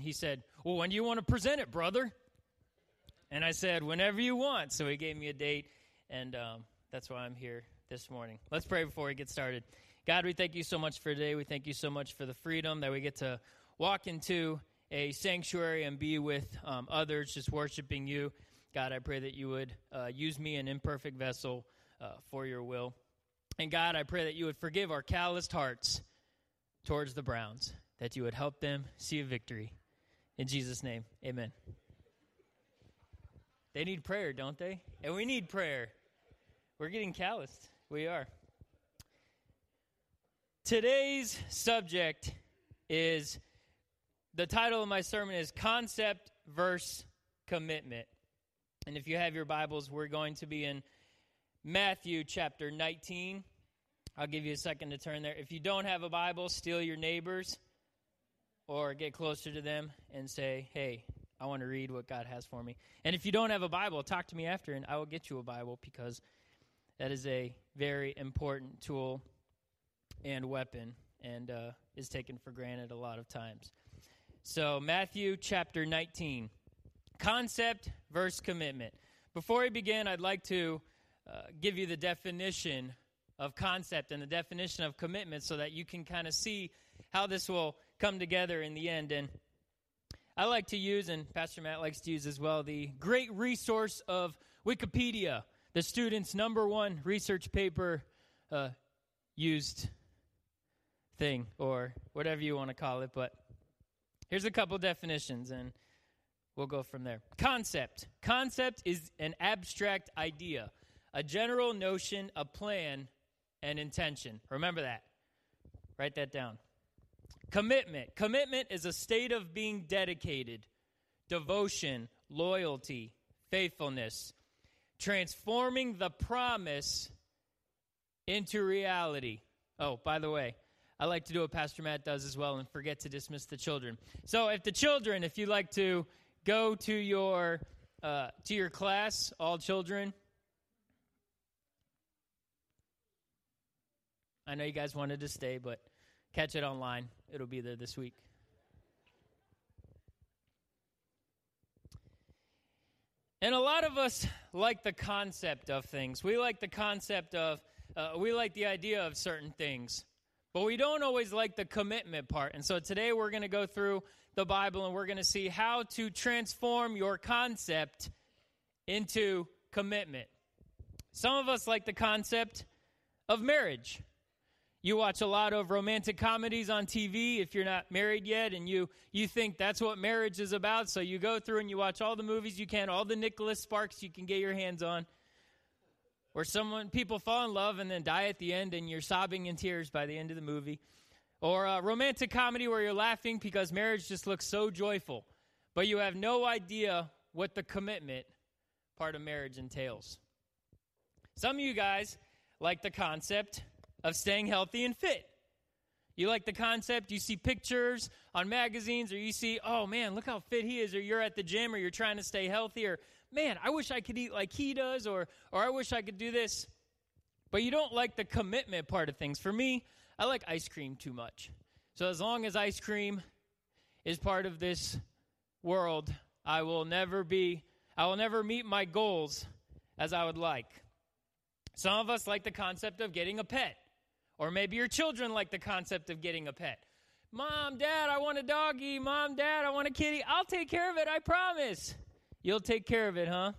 He said, Well, when do you want to present it, brother? And I said, Whenever you want. So he gave me a date, and um, that's why I'm here this morning. Let's pray before we get started. God, we thank you so much for today. We thank you so much for the freedom that we get to walk into a sanctuary and be with um, others, just worshiping you. God, I pray that you would uh, use me, an imperfect vessel, uh, for your will. And God, I pray that you would forgive our calloused hearts towards the Browns, that you would help them see a victory. In Jesus' name, amen. They need prayer, don't they? And we need prayer. We're getting calloused. We are. Today's subject is the title of my sermon is Concept Verse Commitment. And if you have your Bibles, we're going to be in Matthew chapter 19. I'll give you a second to turn there. If you don't have a Bible, steal your neighbors or get closer to them and say, hey, I want to read what God has for me. And if you don't have a Bible, talk to me after and I will get you a Bible because that is a very important tool and weapon and uh, is taken for granted a lot of times. So, Matthew chapter 19 concept versus commitment. Before we begin, I'd like to uh, give you the definition of concept and the definition of commitment so that you can kind of see how this will come together in the end. And I like to use, and Pastor Matt likes to use as well, the great resource of Wikipedia, the student's number one research paper uh, used thing, or whatever you want to call it. But here's a couple definitions, and we'll go from there. Concept. Concept is an abstract idea, a general notion, a plan, and intention. Remember that. Write that down. Commitment. Commitment is a state of being dedicated, devotion, loyalty, faithfulness, transforming the promise into reality. Oh, by the way, I like to do what Pastor Matt does as well and forget to dismiss the children. So, if the children, if you like to go to your uh, to your class, all children, I know you guys wanted to stay, but catch it online. It'll be there this week. And a lot of us like the concept of things. We like the concept of, uh, we like the idea of certain things, but we don't always like the commitment part. And so today we're going to go through the Bible and we're going to see how to transform your concept into commitment. Some of us like the concept of marriage. You watch a lot of romantic comedies on TV if you're not married yet and you you think that's what marriage is about, so you go through and you watch all the movies you can, all the Nicholas Sparks you can get your hands on. Where someone people fall in love and then die at the end and you're sobbing in tears by the end of the movie. Or a romantic comedy where you're laughing because marriage just looks so joyful, but you have no idea what the commitment part of marriage entails. Some of you guys like the concept of staying healthy and fit. You like the concept, you see pictures on magazines, or you see, oh man, look how fit he is, or you're at the gym, or you're trying to stay healthy, or man, I wish I could eat like he does, or, or I wish I could do this. But you don't like the commitment part of things. For me, I like ice cream too much. So as long as ice cream is part of this world, I will never be, I will never meet my goals as I would like. Some of us like the concept of getting a pet. Or maybe your children like the concept of getting a pet. Mom, Dad, I want a doggy. Mom, Dad, I want a kitty. I'll take care of it, I promise. You'll take care of it, huh?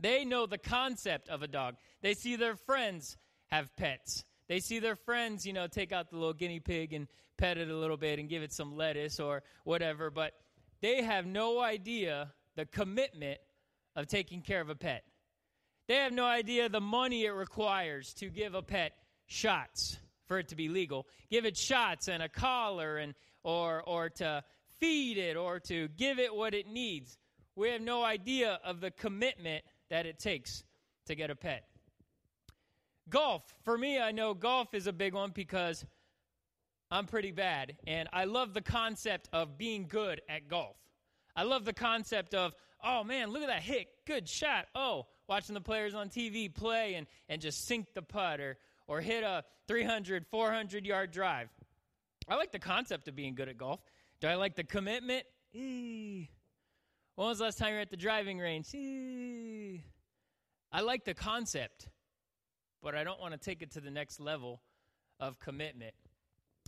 They know the concept of a dog. They see their friends have pets. They see their friends, you know, take out the little guinea pig and pet it a little bit and give it some lettuce or whatever, but they have no idea the commitment of taking care of a pet. They have no idea the money it requires to give a pet shots for it to be legal. Give it shots and a collar and or or to feed it or to give it what it needs. We have no idea of the commitment that it takes to get a pet. Golf, for me, I know golf is a big one because I'm pretty bad. And I love the concept of being good at golf. I love the concept of, oh man, look at that hit. Good shot. Oh, watching the players on TV play and, and just sink the putt or, or hit a 300, 400 yard drive. I like the concept of being good at golf. Do I like the commitment Eee. When was the last time you were at the driving range? Eee. I like the concept, but I don't want to take it to the next level of commitment.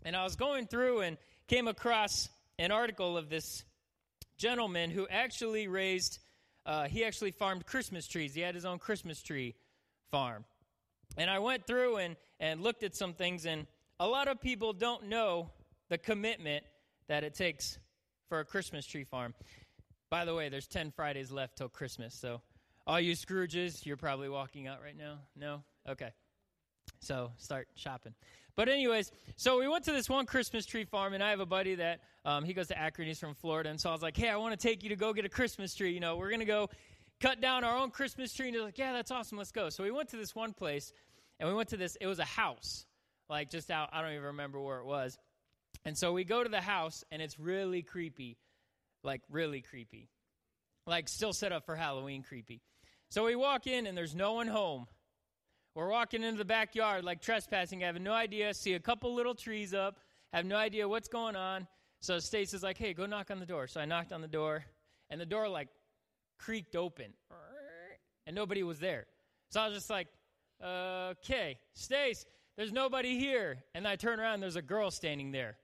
And I was going through and came across an article of this gentleman who actually raised, uh, he actually farmed Christmas trees. He had his own Christmas tree farm. And I went through and, and looked at some things, and a lot of people don't know the commitment that it takes for a Christmas tree farm. By the way, there's 10 Fridays left till Christmas, so all you Scrooges, you're probably walking out right now. No? Okay. So start shopping. But anyways, so we went to this one Christmas tree farm, and I have a buddy that um, he goes to Akron. He's from Florida, and so I was like, "Hey, I want to take you to go get a Christmas tree. You know, we're gonna go cut down our own Christmas tree." And he's like, "Yeah, that's awesome. Let's go." So we went to this one place, and we went to this. It was a house, like just out. I don't even remember where it was. And so we go to the house, and it's really creepy, like really creepy, like still set up for Halloween creepy. So we walk in, and there's no one home. We're walking into the backyard like trespassing, I have no idea, see a couple little trees up, have no idea what's going on. So Stacy's like, hey, go knock on the door. So I knocked on the door, and the door like creaked open, and nobody was there. So I was just like, okay, Stace, there's nobody here. And I turn around, there's a girl standing there.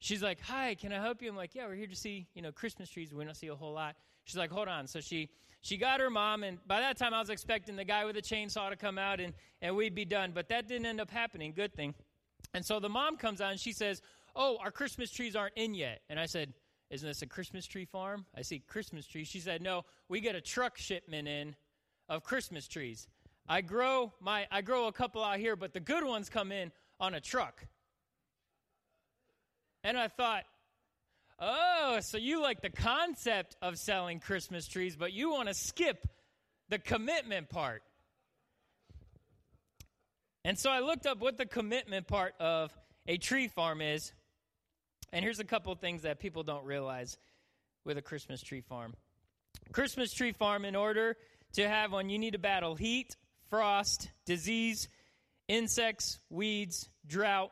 She's like, hi, can I help you? I'm like, yeah, we're here to see, you know, Christmas trees. We don't see a whole lot. She's like, hold on. So she she got her mom, and by that time I was expecting the guy with the chainsaw to come out and, and we'd be done. But that didn't end up happening. Good thing. And so the mom comes out and she says, Oh, our Christmas trees aren't in yet. And I said, Isn't this a Christmas tree farm? I see Christmas trees. She said, No, we get a truck shipment in of Christmas trees. I grow my I grow a couple out here, but the good ones come in on a truck. And I thought, Oh, so you like the concept of selling Christmas trees, but you want to skip the commitment part. And so I looked up what the commitment part of a tree farm is. And here's a couple things that people don't realize with a Christmas tree farm. Christmas tree farm, in order to have one, you need to battle heat, frost, disease, insects, weeds, drought,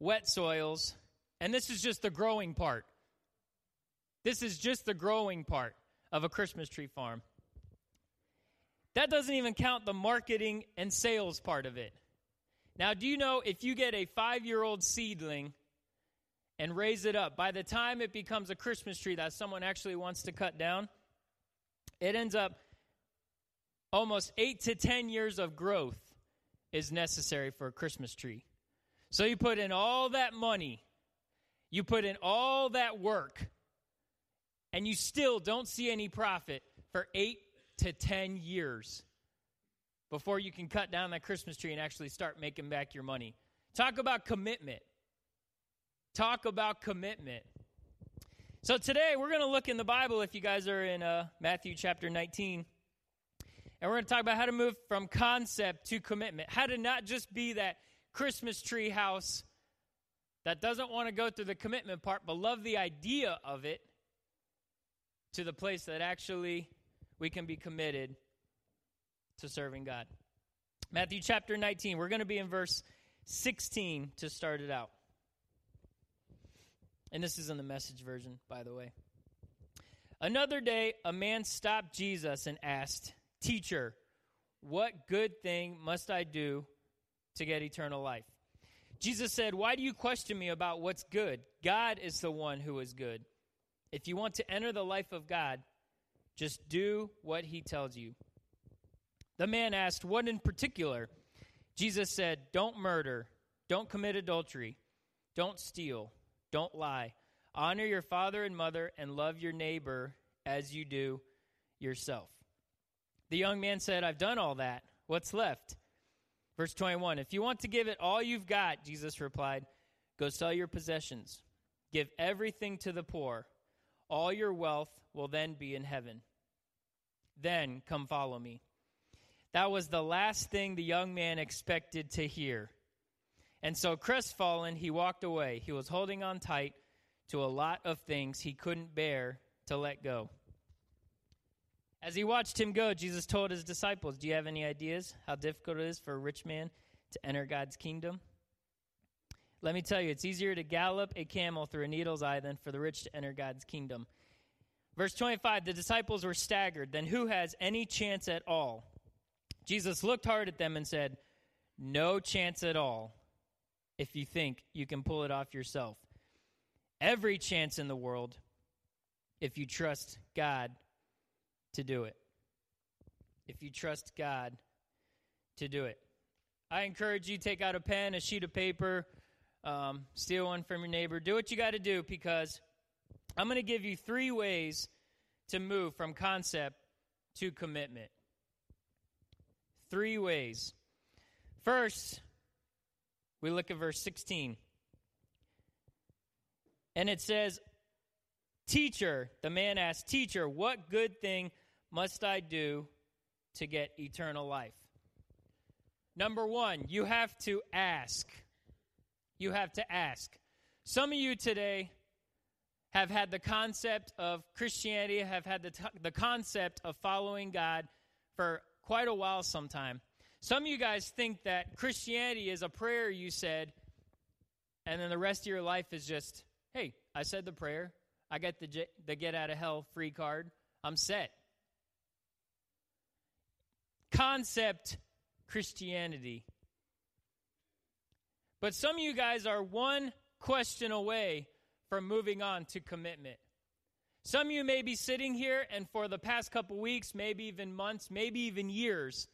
wet soils. And this is just the growing part. This is just the growing part of a Christmas tree farm. That doesn't even count the marketing and sales part of it. Now, do you know if you get a five year old seedling and raise it up, by the time it becomes a Christmas tree that someone actually wants to cut down, it ends up almost eight to ten years of growth is necessary for a Christmas tree. So you put in all that money, you put in all that work and you still don't see any profit for eight to 10 years before you can cut down that Christmas tree and actually start making back your money. Talk about commitment. Talk about commitment. So today we're going to look in the Bible, if you guys are in uh, Matthew chapter 19, and we're going to talk about how to move from concept to commitment. How to not just be that Christmas tree house that doesn't want to go through the commitment part, but love the idea of it to the place that actually we can be committed to serving God. Matthew chapter 19, we're going to be in verse 16 to start it out. And this is in the message version, by the way. Another day, a man stopped Jesus and asked, Teacher, what good thing must I do to get eternal life? Jesus said, Why do you question me about what's good? God is the one who is good. If you want to enter the life of God, just do what he tells you. The man asked, What in particular? Jesus said, Don't murder, don't commit adultery, don't steal, don't lie. Honor your father and mother, and love your neighbor as you do yourself. The young man said, I've done all that. What's left? Verse 21 If you want to give it all you've got, Jesus replied, go sell your possessions, give everything to the poor all your wealth will then be in heaven. Then come follow me. That was the last thing the young man expected to hear. And so, crestfallen, he walked away. He was holding on tight to a lot of things he couldn't bear to let go. As he watched him go, Jesus told his disciples, Do you have any ideas how difficult it is for a rich man to enter God's kingdom? Let me tell you, it's easier to gallop a camel through a needle's eye than for the rich to enter God's kingdom. Verse 25 The disciples were staggered. Then who has any chance at all? Jesus looked hard at them and said, No chance at all if you think you can pull it off yourself. Every chance in the world if you trust God to do it. If you trust God to do it. I encourage you take out a pen, a sheet of paper, um, steal one from your neighbor. Do what you got to do because I'm going to give you three ways to move from concept to commitment. Three ways. First, we look at verse 16. And it says, Teacher, the man asked, Teacher, what good thing must I do to get eternal life? Number one, you have to ask. You have to ask. Some of you today have had the concept of Christianity, have had the, t- the concept of following God for quite a while sometime. Some of you guys think that Christianity is a prayer you said, and then the rest of your life is just, hey, I said the prayer, I get the, the get out of hell free card, I'm set. Concept Christianity. But some of you guys are one question away from moving on to commitment. Some of you may be sitting here, and for the past couple weeks, maybe even months, maybe even years,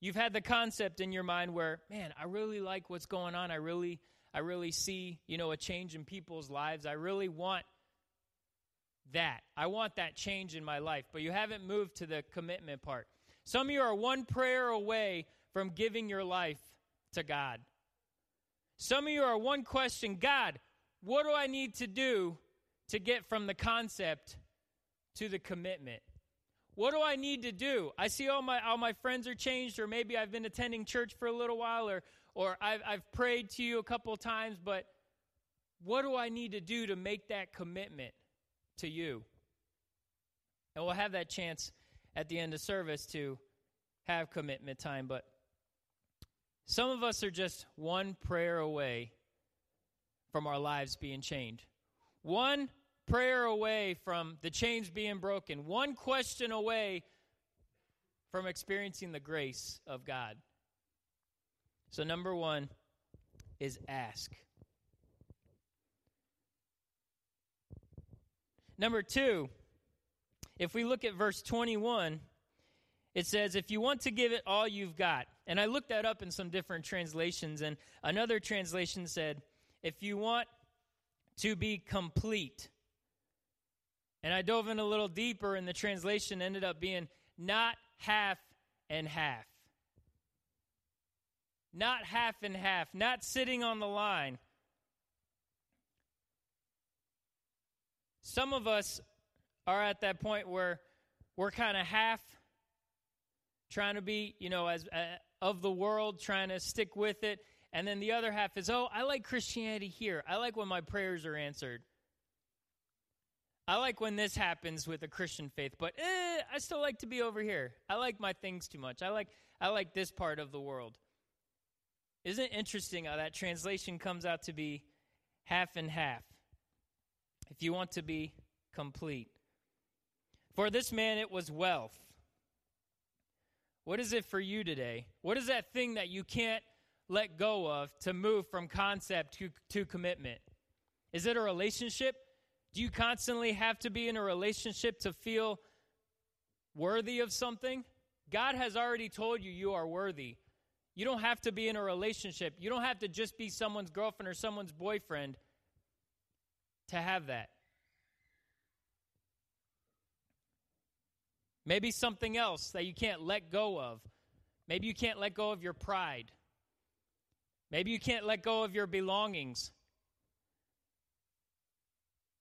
you've had the concept in your mind where, man, I really like what's going on. I really, I really see, you know, a change in people's lives. I really want that. I want that change in my life. But you haven't moved to the commitment part. Some of you are one prayer away from giving your life to God. Some of you are one question God, what do I need to do to get from the concept to the commitment? What do I need to do? I see all my all my friends are changed, or maybe I've been attending church for a little while, or or I've, I've prayed to you a couple times, but what do I need to do to make that commitment to you? And we'll have that chance at the end of service to have commitment time, but some of us are just one prayer away from our lives being changed. One prayer away from the chains being broken. One question away from experiencing the grace of God. So, number one is ask. Number two, if we look at verse 21, it says, If you want to give it all you've got. And I looked that up in some different translations, and another translation said, if you want to be complete. And I dove in a little deeper, and the translation ended up being not half and half. Not half and half, not sitting on the line. Some of us are at that point where we're kind of half trying to be, you know, as uh, of the world, trying to stick with it, and then the other half is, oh, I like Christianity here. I like when my prayers are answered. I like when this happens with a Christian faith, but eh, I still like to be over here. I like my things too much. I like I like this part of the world. Isn't it interesting how that translation comes out to be half and half? If you want to be complete. For this man it was wealth. What is it for you today? What is that thing that you can't let go of to move from concept to, to commitment? Is it a relationship? Do you constantly have to be in a relationship to feel worthy of something? God has already told you you are worthy. You don't have to be in a relationship. You don't have to just be someone's girlfriend or someone's boyfriend to have that. Maybe something else that you can't let go of. Maybe you can't let go of your pride. Maybe you can't let go of your belongings.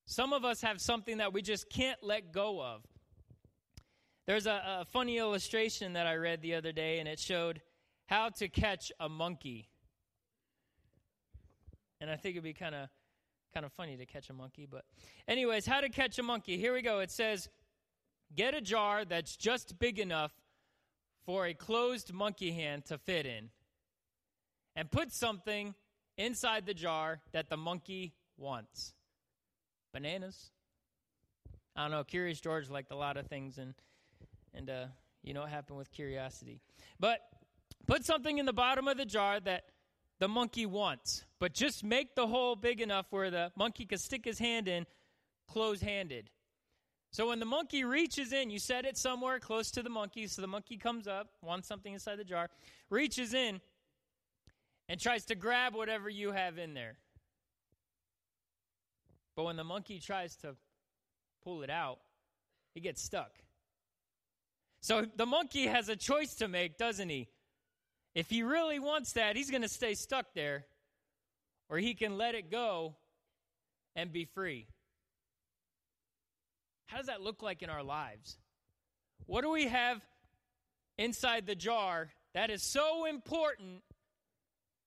Some of us have something that we just can't let go of. There's a, a, funny illustration that I read the other day, and it showed how to catch a monkey. And I think it'd be kind of kind of funny to catch a monkey, but anyways, how to catch a monkey. Here we go. It says, get a jar that's just big enough for a closed monkey hand to fit in and put something inside the jar that the monkey wants? Bananas. I don't know. Curious George liked a lot of things, and and uh, you know what happened with curiosity. But put something in the bottom of the jar that the monkey wants, but just make the hole big enough where the monkey can stick his hand in, close-handed. So when the monkey reaches in, you set it somewhere close to the monkey, so the monkey comes up, wants something inside the jar, reaches in, and tries to grab whatever you have in there. But when the monkey tries to pull it out, he gets stuck. So the monkey has a choice to make, doesn't he? If he really wants that, he's going to stay stuck there, or he can let it go and be free. How does that look like in our lives? What do we have inside the jar that is so important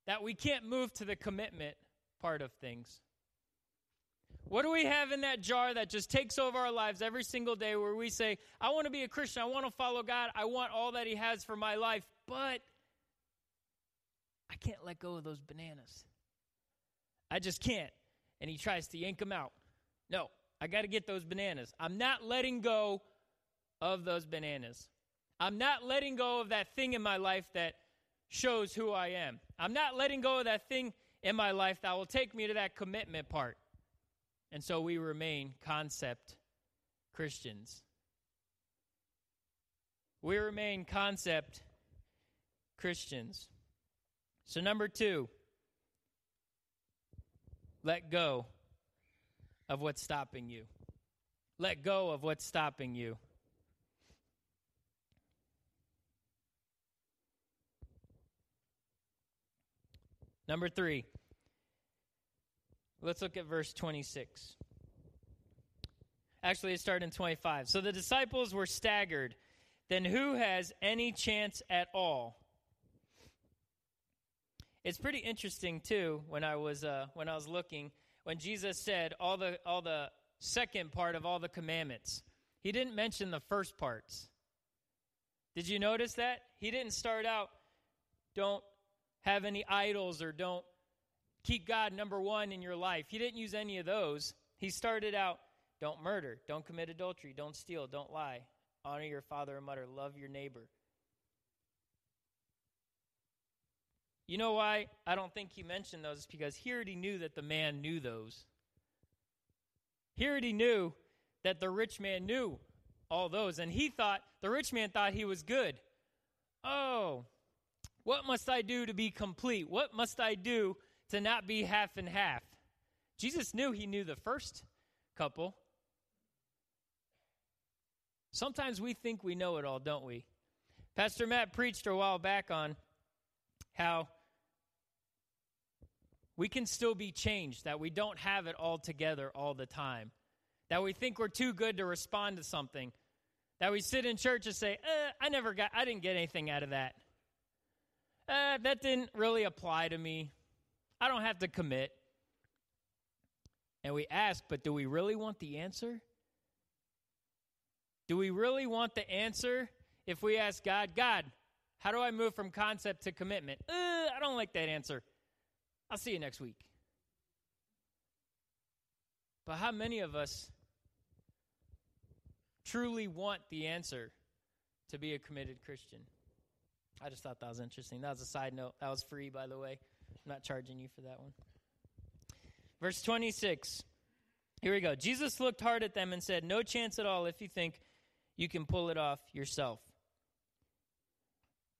that we can't move to the commitment part of things? What do we have in that jar that just takes over our lives every single day where we say, I want to be a Christian, I want to follow God, I want all that He has for my life, but I can't let go of those bananas. I just can't. And He tries to yank them out. No, I got to get those bananas. I'm not letting go of those bananas. I'm not letting go of that thing in my life that shows who I am. I'm not letting go of that thing in my life that will take me to that commitment part. And so we remain concept Christians. We remain concept Christians. So, number two, let go of what's stopping you. Let go of what's stopping you. Number three, let's look at verse 26. Actually, it started in 25. So the disciples were staggered. Then who has any chance at all? It's pretty interesting too when I was uh, when I was looking when Jesus said all the all the second part of all the commandments. He didn't mention the first parts. Did you notice that? He didn't start out don't have any idols or don't keep God number 1 in your life. He didn't use any of those. He started out don't murder, don't commit adultery, don't steal, don't lie, honor your father and mother, love your neighbor. You know why I don't think he mentioned those? It's because he already knew that the man knew those. He already knew that the rich man knew all those. And he thought, the rich man thought he was good. Oh, what must I do to be complete? What must I do to not be half and half? Jesus knew he knew the first couple. Sometimes we think we know it all, don't we? Pastor Matt preached a while back on how we can still be changed, that we don't have it all together all the time, that we think we're too good to respond to something, that we sit in church and say, eh, I never got, I didn't get anything out of that. Uh, that didn't really apply to me. I don't have to commit. And we ask, but do we really want the answer? Do we really want the answer if we ask God, God, how do I move from concept to commitment? Uh, I don't like that answer. I'll see you next week. But how many of us truly want the answer to be a committed Christian? I just thought that was interesting. That was a side note. That was free, by the way. Not charging you for that one. Verse 26. Here we go. Jesus looked hard at them and said, No chance at all if you think you can pull it off yourself.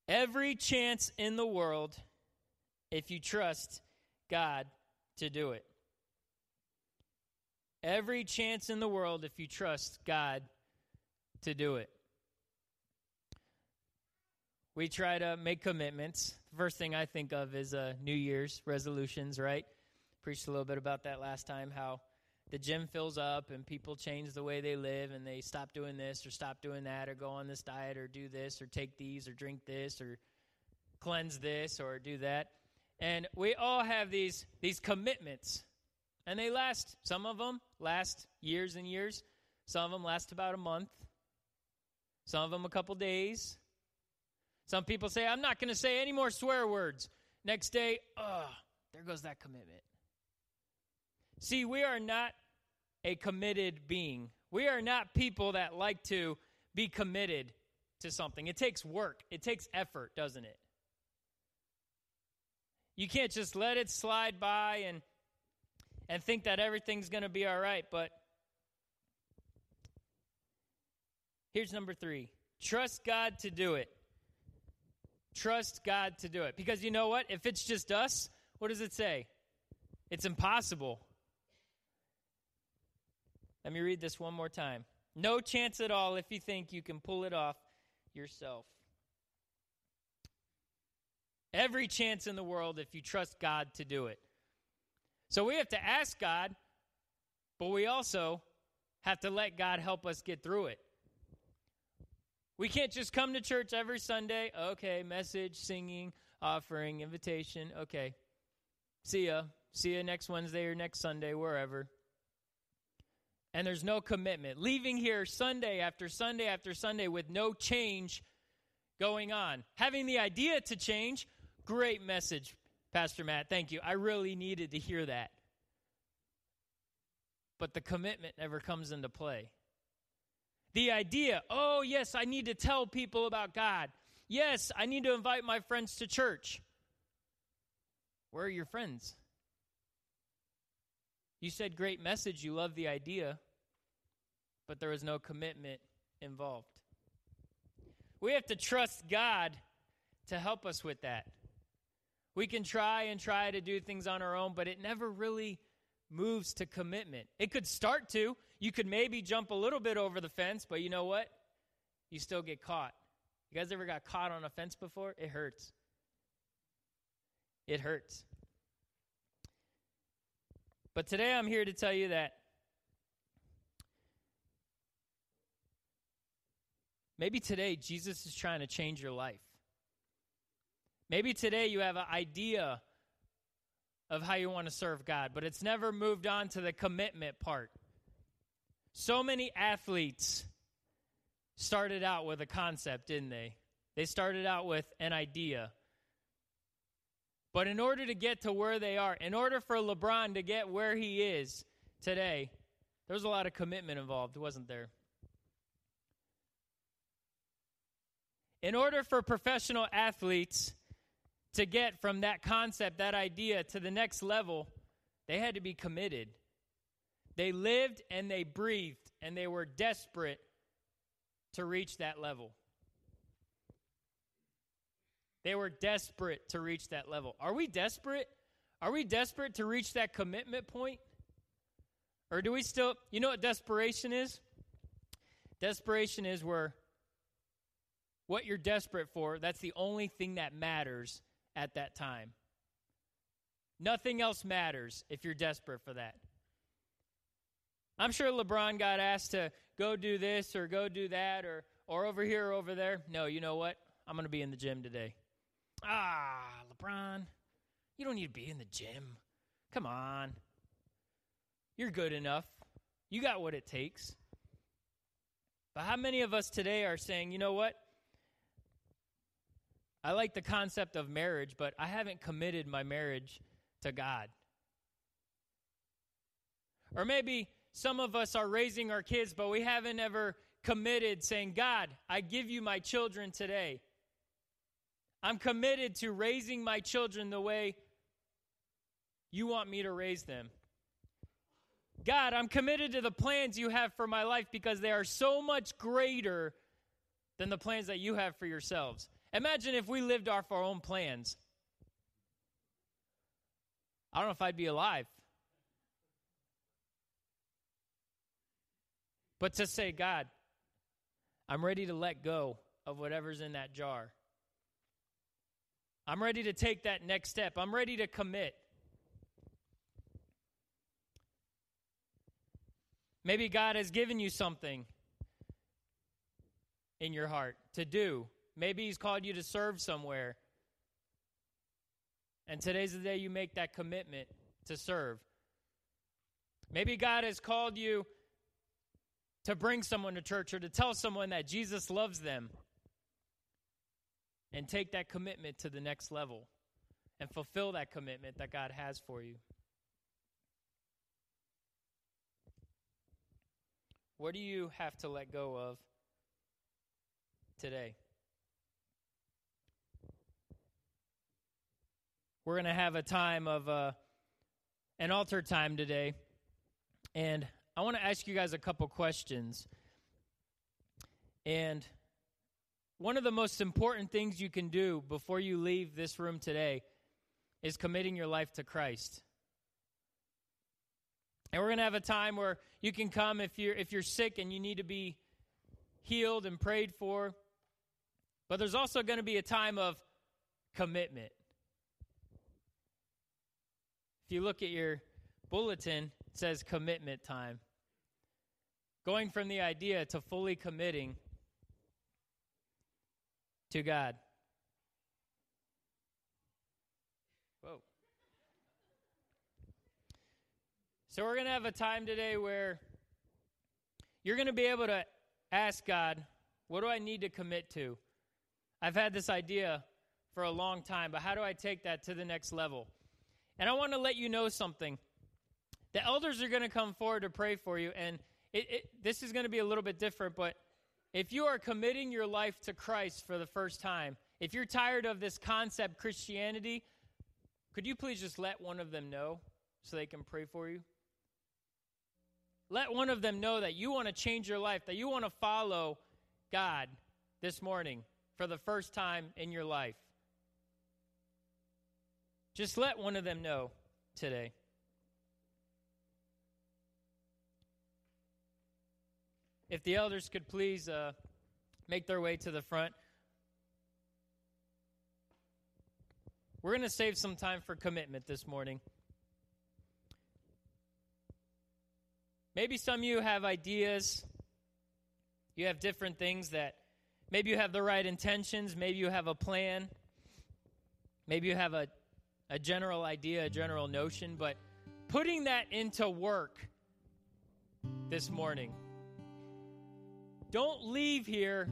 Every chance in the world if you trust God to do it. Every chance in the world if you trust God to do it. We try to make commitments. The first thing I think of is uh, New Year's resolutions, right? Preached a little bit about that last time, how the gym fills up and people change the way they live and they stop doing this or stop doing that or go on this diet or do this or take these or drink this or cleanse this or do that. And we all have these, these commitments. And they last, some of them last years and years. Some of them last about a month. Some of them a couple days. Some people say, I'm not going to say any more swear words. Next day, ugh, there goes that commitment. See, we are not a committed being. We are not people that like to be committed to something. It takes work, it takes effort, doesn't it? You can't just let it slide by and and think that everything's going to be all right, but here's number 3. Trust God to do it. Trust God to do it. Because you know what? If it's just us, what does it say? It's impossible. Let me read this one more time. No chance at all if you think you can pull it off yourself. Every chance in the world if you trust God to do it. So we have to ask God, but we also have to let God help us get through it. We can't just come to church every Sunday. Okay, message, singing, offering, invitation. Okay. See ya. See ya next Wednesday or next Sunday, wherever. And there's no commitment. Leaving here Sunday after Sunday after Sunday with no change going on. Having the idea to change, great message, Pastor Matt. Thank you. I really needed to hear that. But the commitment never comes into play. The idea, oh, yes, I need to tell people about God. Yes, I need to invite my friends to church. Where are your friends? You said great message, you love the idea, but there was no commitment involved. We have to trust God to help us with that. We can try and try to do things on our own, but it never really moves to commitment. It could start to. You could maybe jump a little bit over the fence, but you know what? You still get caught. You guys ever got caught on a fence before? It hurts. It hurts. But today I'm here to tell you that maybe today Jesus is trying to change your life. Maybe today you have an idea of how you want to serve God, but it's never moved on to the commitment part. So many athletes started out with a concept, didn't they? They started out with an idea. But in order to get to where they are, in order for LeBron to get where he is today, there was a lot of commitment involved, wasn't there? In order for professional athletes to get from that concept, that idea, to the next level, they had to be committed. They lived and they breathed, and they were desperate to reach that level. They were desperate to reach that level. Are we desperate? Are we desperate to reach that commitment point? Or do we still, you know what desperation is? Desperation is where what you're desperate for, that's the only thing that matters at that time. Nothing else matters if you're desperate for that. I'm sure LeBron got asked to go do this or go do that or or over here or over there. No, you know what? I'm going to be in the gym today. Ah, LeBron, you don't need to be in the gym. Come on. You're good enough. You got what it takes. But how many of us today are saying, you know what? I like the concept of marriage, but I haven't committed my marriage to God. Or maybe some of us are raising our kids, but we haven't ever committed saying, God, I give you my children today. I'm committed to raising my children the way you want me to raise them. God, I'm committed to the plans you have for my life because they are so much greater than the plans that you have for yourselves. Imagine if we lived off our own plans. I don't know if I'd be alive. But to say, God, I'm ready to let go of whatever's in that jar. I'm ready to take that next step. I'm ready to commit. Maybe God has given you something in your heart to do. Maybe He's called you to serve somewhere. And today's the day you make that commitment to serve. Maybe God has called you to bring someone to church or to tell someone that Jesus loves them and take that commitment to the next level. and fulfill that commitment that God has for you. What do you have to let go of today? We're going to have a time of uh, an altar time today. And I want to ask you guys a couple questions. And one of the most important things you can do before you leave this room today is committing your life to Christ. And we're going to have a time where you can come if you're if you're sick and you need to be healed and prayed for. But there's also going to be a time of commitment. If you look at your bulletin, it says commitment time. Going from the idea to fully committing to God. Whoa. So, we're going to have a time today where you're going to be able to ask God, what do I need to commit to? I've had this idea for a long time, but how do I take that to the next level? And I want to let you know something. The elders are going to come forward to pray for you, and it, it, this is going to be a little bit different, but if you are committing your life to Christ for the first time, if you're tired of this concept, Christianity, could you please just let one of them know so they can pray for you? Let one of them know that you want to change your life, that you want to follow God this morning for the first time in your life. Just let one of them know today. If the elders could please uh, make their way to the front. We're going to save some time for commitment this morning. Maybe some of you have ideas. You have different things that maybe you have the right intentions. Maybe you have a plan. Maybe you have a, a general idea, a general notion. But putting that into work this morning don't leave here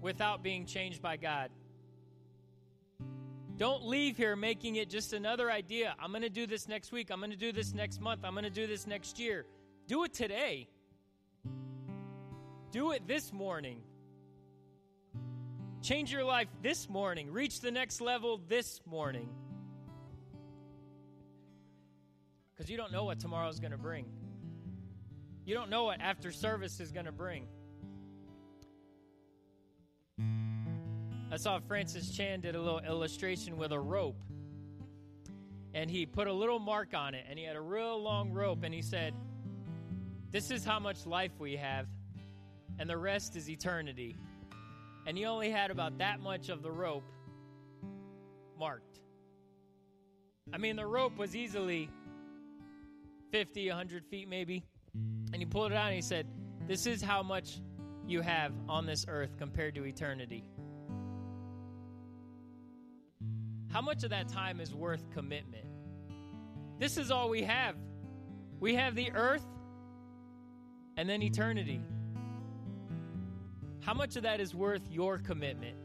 without being changed by God. Don't leave here making it just another idea. I'm going to do this next week. I'm going to do this next month. I'm going to do this next year. Do it today. Do it this morning. Change your life this morning. Reach the next level this morning. Because you don't know what tomorrow's going to bring. You don't know what after service is going to bring. I saw Francis Chan did a little illustration with a rope. And he put a little mark on it, and he had a real long rope, and he said, This is how much life we have, and the rest is eternity. And he only had about that much of the rope marked. I mean, the rope was easily 50, 100 feet maybe. And he pulled it out and he said, This is how much you have on this earth compared to eternity. How much of that time is worth commitment? This is all we have. We have the earth and then eternity. How much of that is worth your commitment?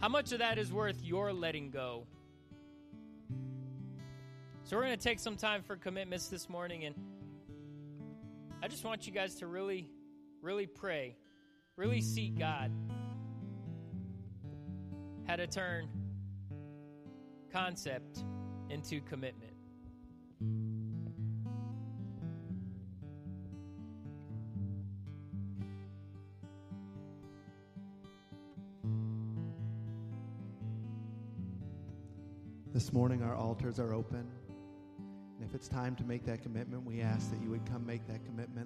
How much of that is worth your letting go? So, we're going to take some time for commitments this morning and I just want you guys to really, really pray, really seek God how to turn concept into commitment. This morning, our altars are open. If it's time to make that commitment, we ask that you would come make that commitment.